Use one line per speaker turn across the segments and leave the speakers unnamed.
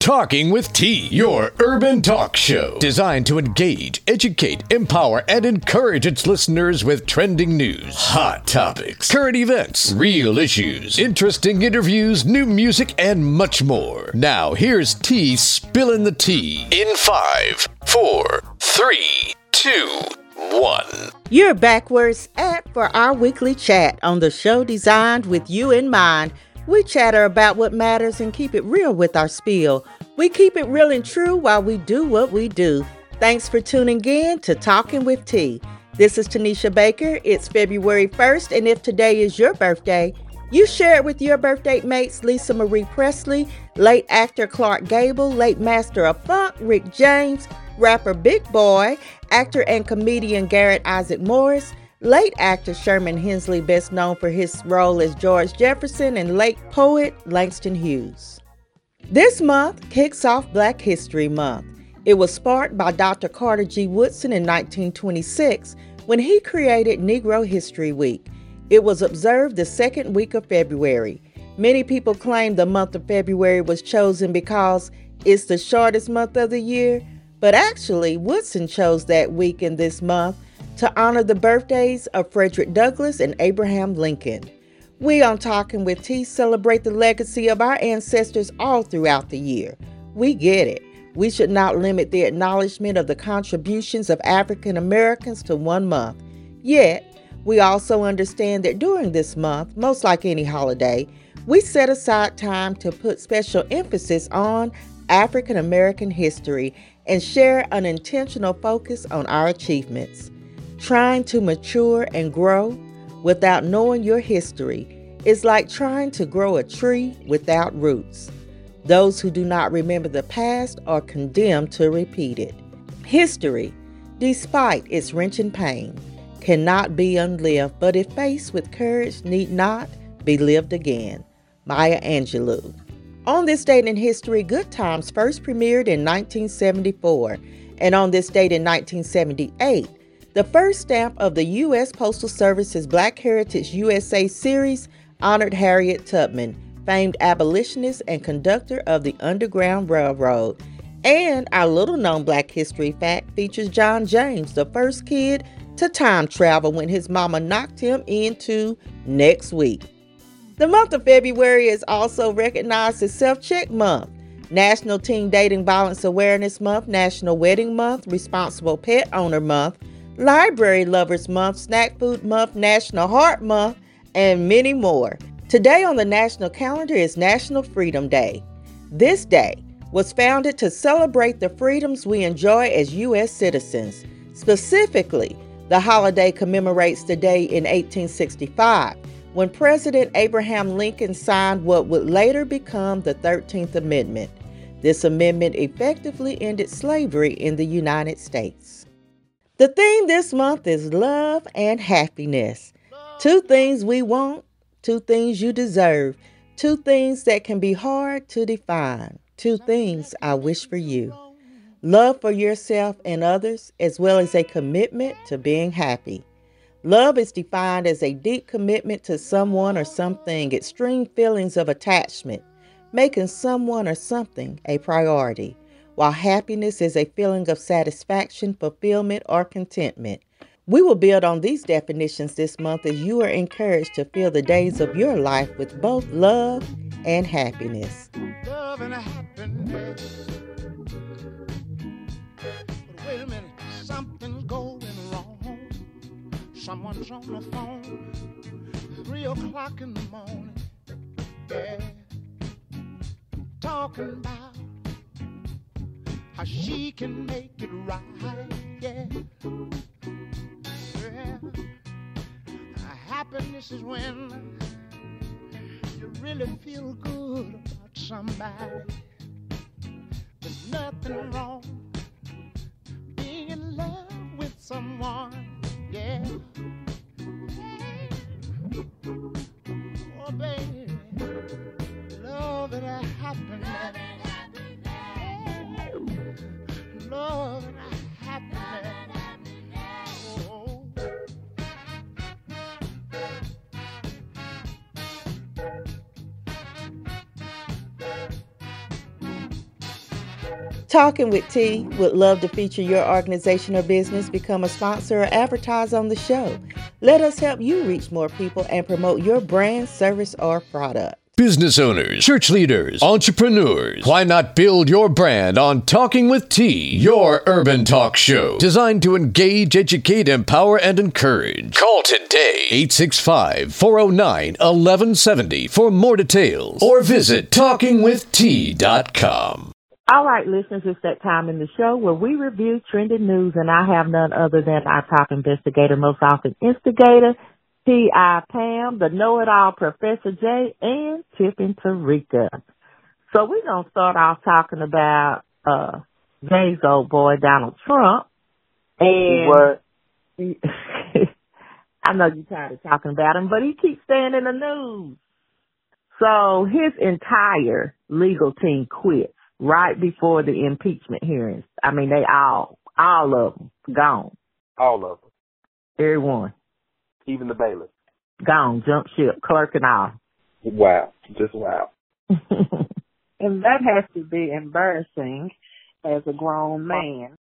Talking with T, your urban talk show designed to engage, educate, empower, and encourage its listeners with trending news, hot topics, current events, real issues, interesting interviews, new music, and much more. Now, here's T spilling the tea in five, four, three, two, one.
You're backwards at for our weekly chat on the show designed with you in mind. We chatter about what matters and keep it real with our spiel. We keep it real and true while we do what we do. Thanks for tuning in to Talking with T. This is Tanisha Baker. It's February 1st, and if today is your birthday, you share it with your birthday mates Lisa Marie Presley, late actor Clark Gable, late master of funk Rick James, rapper Big Boi, actor and comedian Garrett Isaac Morris, late actor Sherman Hemsley, best known for his role as George Jefferson, and late poet Langston Hughes. This month kicks off Black History Month. It was sparked by Dr. Carter G. Woodson in 1926 when he created Negro History Week. It was observed the second week of February. Many people claim the month of February was chosen because it's the shortest month of the year, but actually, Woodson chose that week in this month to honor the birthdays of Frederick Douglass and Abraham Lincoln. We on Talking with T celebrate the legacy of our ancestors all throughout the year. We get it. We should not limit the acknowledgement of the contributions of African Americans to one month. Yet, we also understand that during this month, most like any holiday, we set aside time to put special emphasis on African American history and share an intentional focus on our achievements. Trying to mature and grow without knowing your history is like trying to grow a tree without roots. Those who do not remember the past are condemned to repeat it. History, despite its wrenching pain, cannot be unlived, but if faced with courage, need not be lived again. Maya Angelou. On this date in history, Good Times first premiered in 1974, and on this date in 1978, the first stamp of the U.S. Postal Service's Black Heritage USA series honored Harriet Tubman, famed abolitionist and conductor of the Underground Railroad. And our little known black history fact features John James, the first kid to time travel when his mama knocked him into next week. The month of February is also recognized as Self Check Month, National Teen Dating Violence Awareness Month, National Wedding Month, Responsible Pet Owner Month, Library Lovers Month, Snack Food Month, National Heart Month, and many more. Today on the national calendar is National Freedom Day. This day was founded to celebrate the freedoms we enjoy as U.S. citizens. Specifically, the holiday commemorates the day in 1865 when President Abraham Lincoln signed what would later become the 13th Amendment. This amendment effectively ended slavery in the United States. The theme this month is love and happiness. Two things we want, two things you deserve, two things that can be hard to define, two things I wish for you. Love for yourself and others, as well as a commitment to being happy. Love is defined as a deep commitment to someone or something, extreme feelings of attachment, making someone or something a priority while happiness is a feeling of satisfaction, fulfillment, or contentment. We will build on these definitions this month as you are encouraged to fill the days of your life with both love and happiness. Love and happiness. But wait a minute, something's going wrong. Someone's on the phone, three o'clock in the morning. Yeah, talking about how she can make it right. Yeah. yeah. Happiness is when you really feel good about somebody. There's nothing wrong being in love with someone. Yeah. Oh, baby, love and happiness.
Talking with T would love to feature your organization or business, become a sponsor, or advertise on the show. Let us help you reach more people and promote your brand, service, or product.
Business owners, church leaders, entrepreneurs. Why not build your brand on Talking with T, your urban talk show designed to engage, educate, empower, and encourage? Call today 865 409 1170 for more details or visit talkingwitht.com.
All right, listeners, it's that time in the show where we review trending news, and I have none other than our top investigator, most often instigator, T.I. Pam, the know-it-all Professor J, and Tippin Tarika. So we're going to start off talking about uh Jay's old boy, Donald Trump. And
what?
I know you're tired of talking about him, but he keeps staying in the news. So his entire legal team quit right before the impeachment hearings. I mean, they all, all of them gone.
All of them.
Everyone.
Even the bailiff.
Gone, jump ship, clerk and all.
Wow. Just wow.
and that has to be embarrassing as a grown man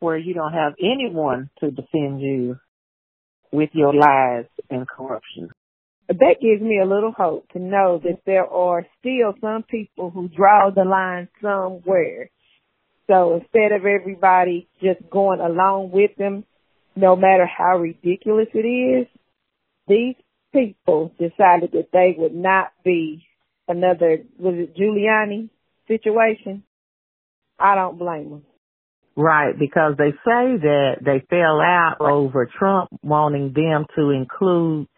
where you don't have anyone to defend you with your lies and corruption. That gives me a little hope to know that there are still some people who draw the line somewhere. So instead of everybody just going along with them, no matter how ridiculous it is, these people decided that they would not be another, was it Giuliani situation? I don't blame them.
Right, because they say that they fell out over Trump wanting them to include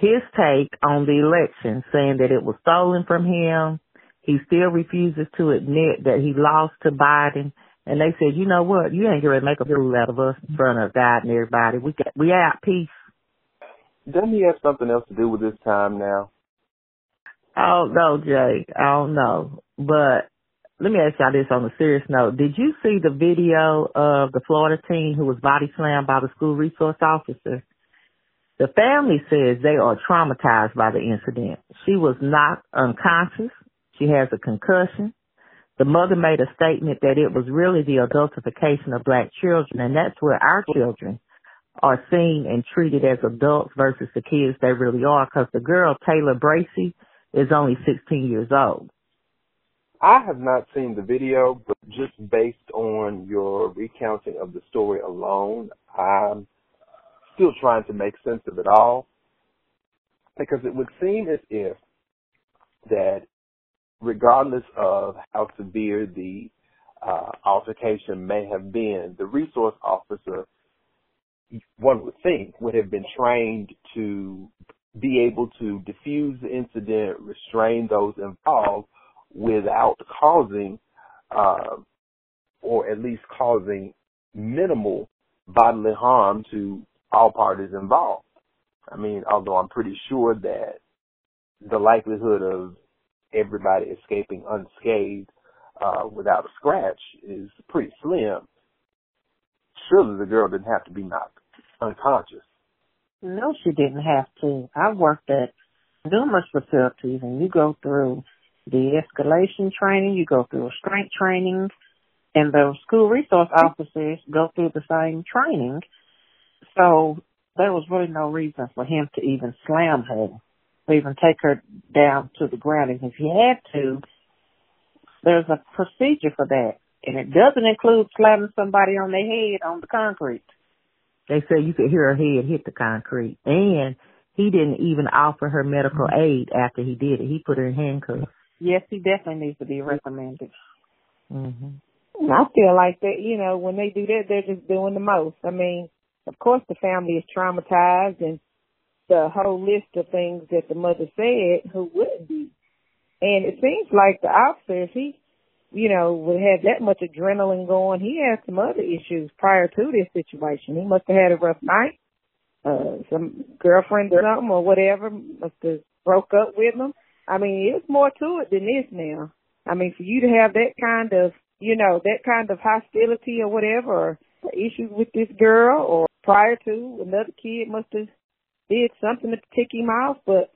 his take on the election, saying that it was stolen from him. He still refuses to admit that he lost to Biden. And they said, you know what? You ain't to make a fool out of us in front of God and everybody. We got, we out. Peace.
Doesn't he have something else to do with this time now?
Oh no, Jay. I don't know. But let me ask y'all this on a serious note. Did you see the video of the Florida teen who was body slammed by the school resource officer? The family says they are traumatized by the incident. She was knocked unconscious. She has a concussion. The mother made a statement that it was really the adultification of black children, and that's where our children are seen and treated as adults versus the kids they really are because the girl, Taylor Bracey, is only 16 years old.
I have not seen the video, but just based on your recounting of the story alone, I'm still trying to make sense of it all. Because it would seem as if that regardless of how severe the uh, altercation may have been, the resource officer one would think, would have been trained to be able to diffuse the incident, restrain those involved without causing, uh, or at least causing minimal bodily harm to all parties involved. I mean, although I'm pretty sure that the likelihood of everybody escaping unscathed uh, without a scratch is pretty slim. Surely the girl didn't have to be knocked unconscious.
No, she didn't have to. I worked at numerous facilities and you go through the escalation training, you go through strength training, and the school resource officers go through the same training. So there was really no reason for him to even slam her, or even take her down to the ground. And if he had to, there's a procedure for that. And it doesn't include slamming somebody on their head on the concrete.
They say you could hear her head hit the concrete. And he didn't even offer her medical mm-hmm. aid after he did it. He put her in handcuffs.
Yes, he definitely needs to be recommended.
Mm-hmm.
I feel like that, you know, when they do that, they're just doing the most. I mean, of course the family is traumatized and the whole list of things that the mother said, who wouldn't be? And it seems like the officer, if he you know, would have that much adrenaline going. He had some other issues prior to this situation. He must have had a rough night. Uh, some girlfriend or something or whatever must have broke up with him. I mean, it's more to it than this now. I mean, for you to have that kind of, you know, that kind of hostility or whatever, or issues with this girl, or prior to another kid must have did something to tick him off. But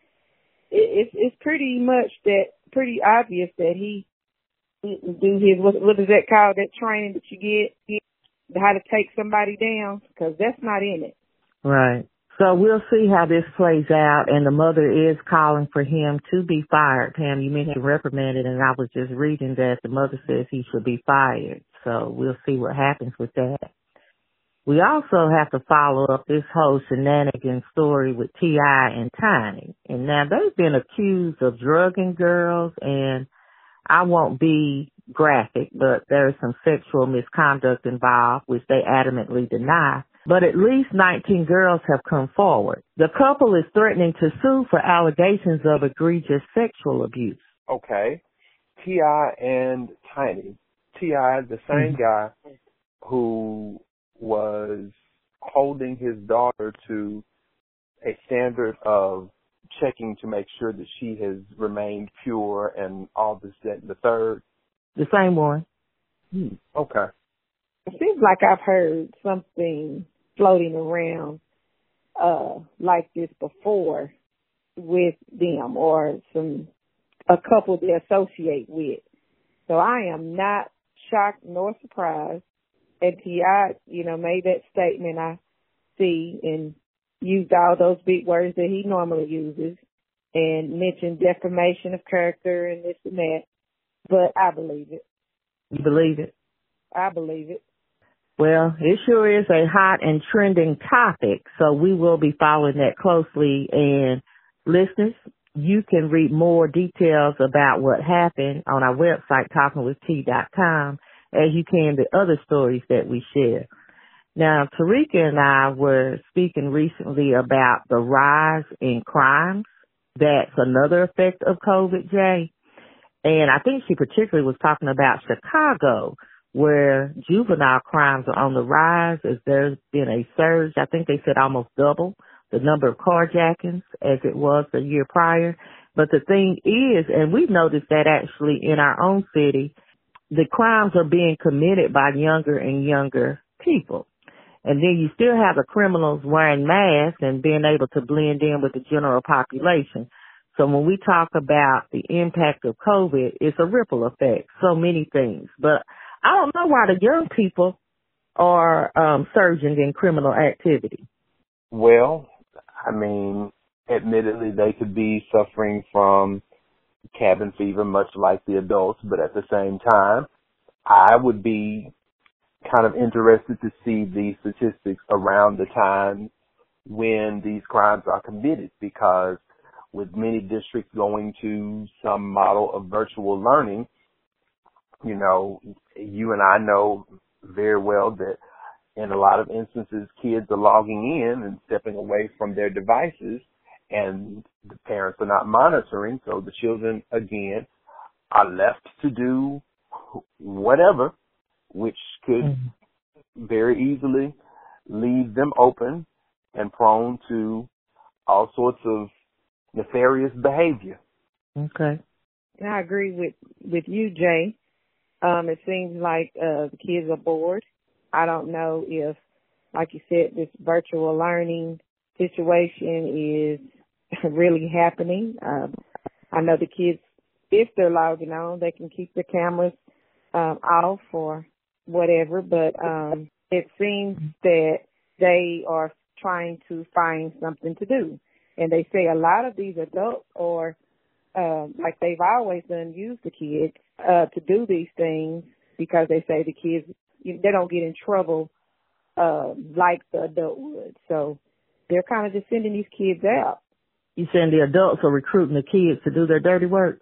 it, it's it's pretty much that pretty obvious that he do his what what is that called? That training that you get, get how to take somebody down because that's not in it.
Right. So we'll see how this plays out. And the mother is calling for him to be fired. Pam, you mentioned reprimanded, and I was just reading that the mother says he should be fired. So we'll see what happens with that. We also have to follow up this whole shenanigan story with T.I. and Tiny. And now they've been accused of drugging girls and I won't be graphic, but there is some sexual misconduct involved, which they adamantly deny. But at least 19 girls have come forward. The couple is threatening to sue for allegations of egregious sexual abuse.
Okay. T.I. and Tiny. T.I., the same mm-hmm. guy who was holding his daughter to a standard of checking to make sure that she has remained pure and all this, that, and the third?
The same one.
Hmm. Okay.
It seems like I've heard something floating around uh like this before with them or some a couple they associate with. So I am not shocked nor surprised. And T.I., you know, made that statement I see and used all those big words that he normally uses and mentioned defamation of character and this and that. But I believe it.
You believe it?
I believe it.
Well, it sure is a hot and trending topic, so we will be following that closely. And listeners, you can read more details about what happened on our website, talkingwitht.com, as you can the other stories that we share. Now, Tarika and I were speaking recently about the rise in crimes. That's another effect of COVID, Jay. And I think she particularly was talking about Chicago, where juvenile crimes are on the rise as there's been a surge. I think they said almost double the number of carjackings as it was the year prior. But the thing is, and we've noticed that actually in our own city, the crimes are being committed by younger and younger people. And then you still have the criminals wearing masks and being able to blend in with the general population. So when we talk about the impact of COVID, it's a ripple effect, so many things. But I don't know why the young people are um, surging in criminal activity.
Well, I mean, admittedly, they could be suffering from cabin fever, much like the adults, but at the same time, I would be kind of interested to see the statistics around the time when these crimes are committed because with many districts going to some model of virtual learning, you know, you and I know very well that in a lot of instances kids are logging in and stepping away from their devices and the parents are not monitoring so the children again are left to do whatever which could mm-hmm. very easily leave them open and prone to all sorts of nefarious behavior.
Okay.
I agree with with you, Jay. Um, it seems like uh, the kids are bored. I don't know if, like you said, this virtual learning situation is really happening. Um, I know the kids, if they're logging on, they can keep the cameras um, off or whatever, but um, it seems that they are trying to find something to do. And they say a lot of these adults are, uh, like they've always done, use the kids uh, to do these things because they say the kids, they don't get in trouble uh, like the adult would. So they're kind of just sending these kids out.
You saying the adults are recruiting the kids to do their dirty work?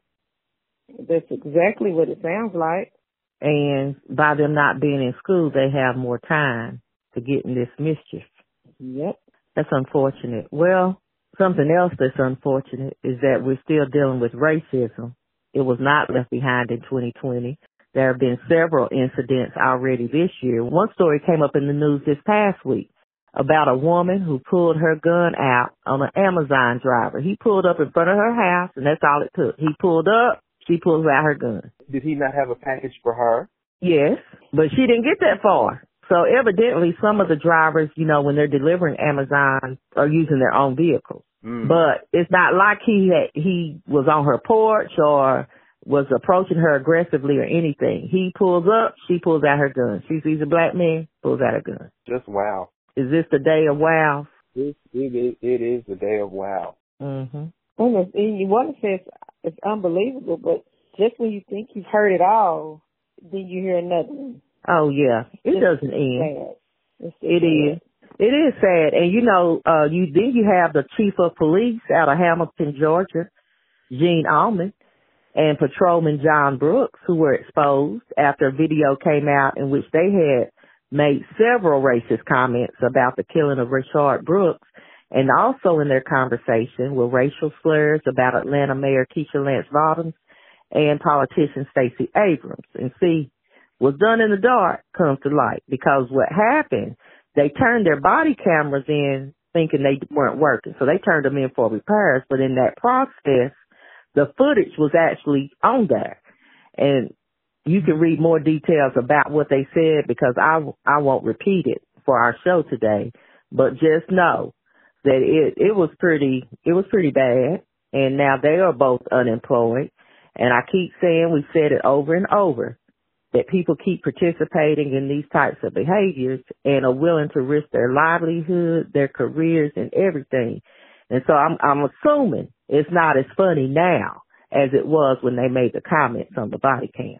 That's exactly what it sounds like.
And by them not being in school, they have more time to get in this mischief.
Yep.
That's unfortunate. Well, something else that's unfortunate is that we're still dealing with racism. It was not left behind in 2020. There have been several incidents already this year. One story came up in the news this past week about a woman who pulled her gun out on an Amazon driver. He pulled up in front of her house and that's all it took. He pulled up, she pulls out her gun.
Did he not have a package for her?
Yes, but she didn't get that far. So evidently some of the drivers, you know, when they're delivering Amazon are using their own vehicles. Mm. But it's not like he had, he was on her porch or was approaching her aggressively or anything. He pulls up, she pulls out her gun. She sees a black man, pulls out her gun.
Just wow.
Is this the day of wow?
It, it, is, it is the day of wow.
Mm-hmm.
And, and you want to say it's, it's unbelievable, but just when you think you've heard it all, then you hear another one.
Oh yeah, it
It's
doesn't end.
Sad. It's
it
sad.
is. It is sad, and you know, uh, you then you have the chief of police out of Hamilton, Georgia, Gene Allmond, and patrolman John Brooks, who were exposed after a video came out in which they had made several racist comments about the killing of Rayshard Brooks, and also in their conversation were racial slurs about Atlanta Mayor Keisha Lance Bottoms and politician Stacey Abrams. And see, what's done in the dark comes to light because what happened they turned their body cameras in thinking they weren't working. So they turned them in for repairs, but in that process, the footage was actually on there. And you can read more details about what they said because I, I won't repeat it for our show today, but just know that it, it was pretty, it was pretty bad. And now they are both unemployed. And I keep saying, we said it over and over that people keep participating in these types of behaviors and are willing to risk their livelihood, their careers, and everything. And so I'm, I'm assuming it's not as funny now as it was when they made the comments on the body cam.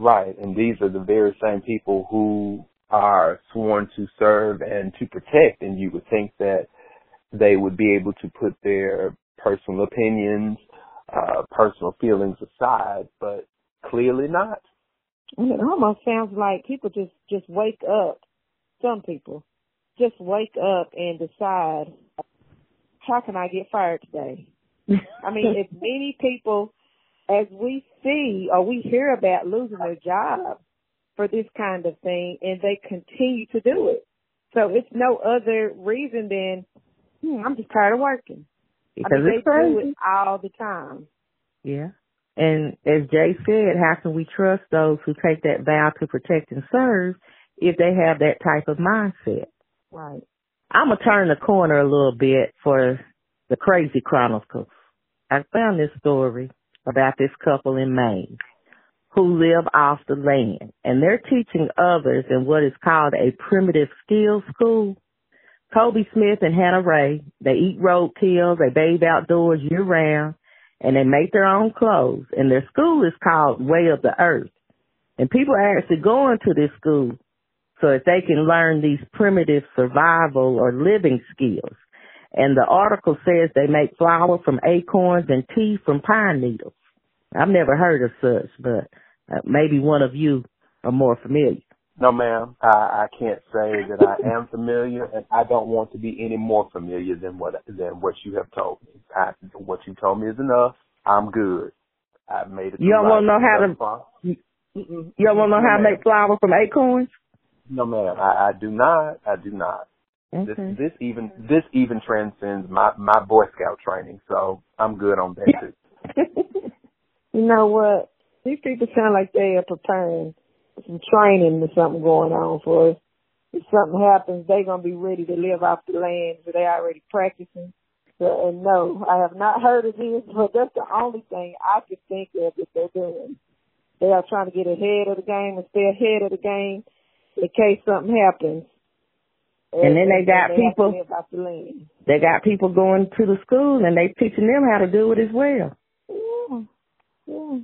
Right, and these are the very same people who are sworn to serve and to protect, and you would think that they would be able to put their personal opinions, uh, personal feelings aside, but clearly not.
And It almost sounds like people just just wake up. Some people just wake up and decide, how can I get fired today? I mean, if many people, as we see or we hear about losing their job for this kind of thing, and they continue to do it, so it's no other reason than hmm, I'm just tired of working.
Because
I mean, they do it all the time.
Yeah. And as Jay said, how can we trust those who take that vow to protect and serve if they have that type of mindset?
Right.
I'm gonna turn the corner a little bit for the crazy chronicles. I found this story about this couple in Maine who live off the land and they're teaching others in what is called a primitive skills school. Kobe Smith and Hannah Ray, they eat roadkill, they bathe outdoors year round, and they make their own clothes. And their school is called Way of the Earth. And people are actually going to this school so that they can learn these primitive survival or living skills. And the article says they make flour from acorns and tea from pine needles. I've never heard of such, but uh, maybe one of you are more familiar.
No, ma'am, I, I can't say that I am familiar, and I don't want to be any more familiar than what than what you have told me. I, what you told me is enough. I'm good. I've made it.
You don't wanna know how to-
far.
You don't want to know
No,
how to make flour from acorns?
No, ma'am, I, I do not. I do not. This this even this even transcends my my Boy Scout training, so I'm good on that too.
You know what? These people sound like they are preparing some training or something going on for us. If something happens, they're gonna be ready to live off the land, so they already practicing. So, and uh, no, I have not heard of this, but that's the only thing I could think of that they're doing. They are trying to get ahead of the game and stay ahead of the game in case something happens.
And then they got
to
people-
the.
They got people going to the school and they teaching them how to do it as well.
Yeah.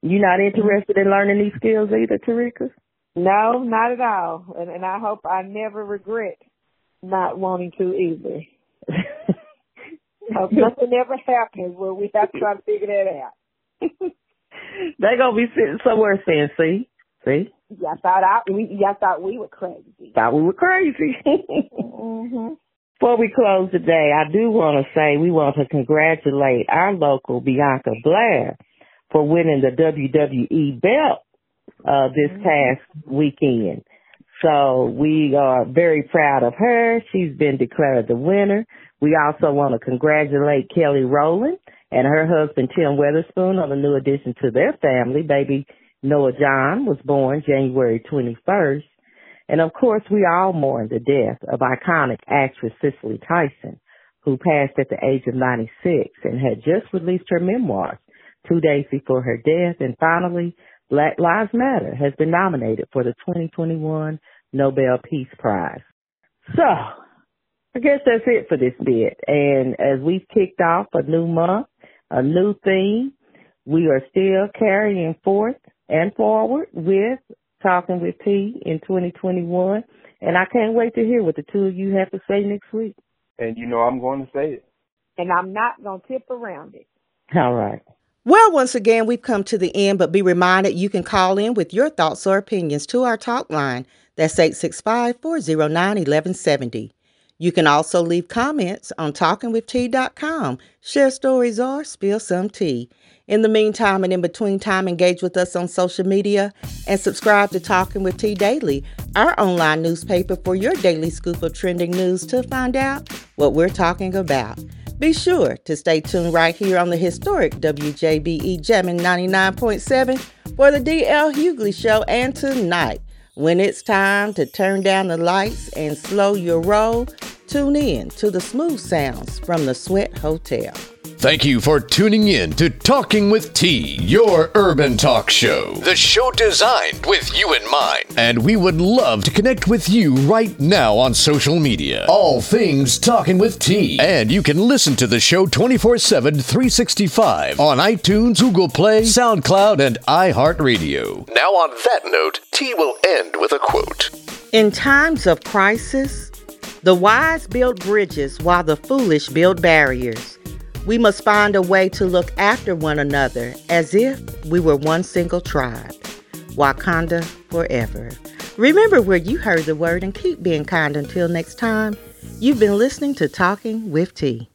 You not interested in learning these skills either, Tarika?
No, not at all. And, and I hope I never regret not wanting to either. Hope nothing ever happens where we have to try to figure that out.
they gonna be sitting somewhere saying, "See, see,
Y'all thought I, we, y'all thought we were crazy.
thought we were crazy."
hmm
Before we close today, I do want to say we want to congratulate our local Bianca Belair for winning the WWE belt uh, this past weekend. So we are very proud of her. She's been declared the winner. We also want to congratulate Kelly Rowland and her husband Tim Witherspoon on the new addition to their family. Baby Noah John was born January 21st. And of course, we all mourn the death of iconic actress Cicely Tyson, who passed at the age of 96 and had just released her memoirs, two days before her death. And finally, Black Lives Matter has been nominated for the 2021 Nobel Peace Prize. So, I guess that's it for this bit. And as we've kicked off a new month, a new theme, we are still carrying forth and forward with Talking with T in 2021. And I can't wait to hear what the two of you have to say next week.
And you know I'm going to say it.
And I'm not going to tip around it.
All right.
Well, once again, we've come to the end, but be reminded you can call in with your thoughts or opinions to our talk line. That's 865 409 1170. You can also leave comments on talkingwitht.com, share stories, or spill some tea. In the meantime and in between time, engage with us on social media and subscribe to Talking with T Daily, our online newspaper for your daily scoop of trending news to find out what we're talking about. Be sure to stay tuned right here on the historic WJBE Jammin' 99.7 for the DL Hughley Show and tonight. When it's time to turn down the lights and slow your roll, tune in to the smooth sounds from the Sweat Hotel.
Thank you for tuning in to Talking with T, your urban talk show. The show designed with you in mind. And we would love to connect with you right now on social media. All things Talking with T. And you can listen to the show 24 7, 365 on iTunes, Google Play, SoundCloud, and iHeartRadio. Now, on that note, T will end with a quote
In times of crisis, the wise build bridges while the foolish build barriers. We must find a way to look after one another as if we were one single tribe. Wakanda forever. Remember where you heard the word and keep being kind until next time. You've been listening to Talking with T.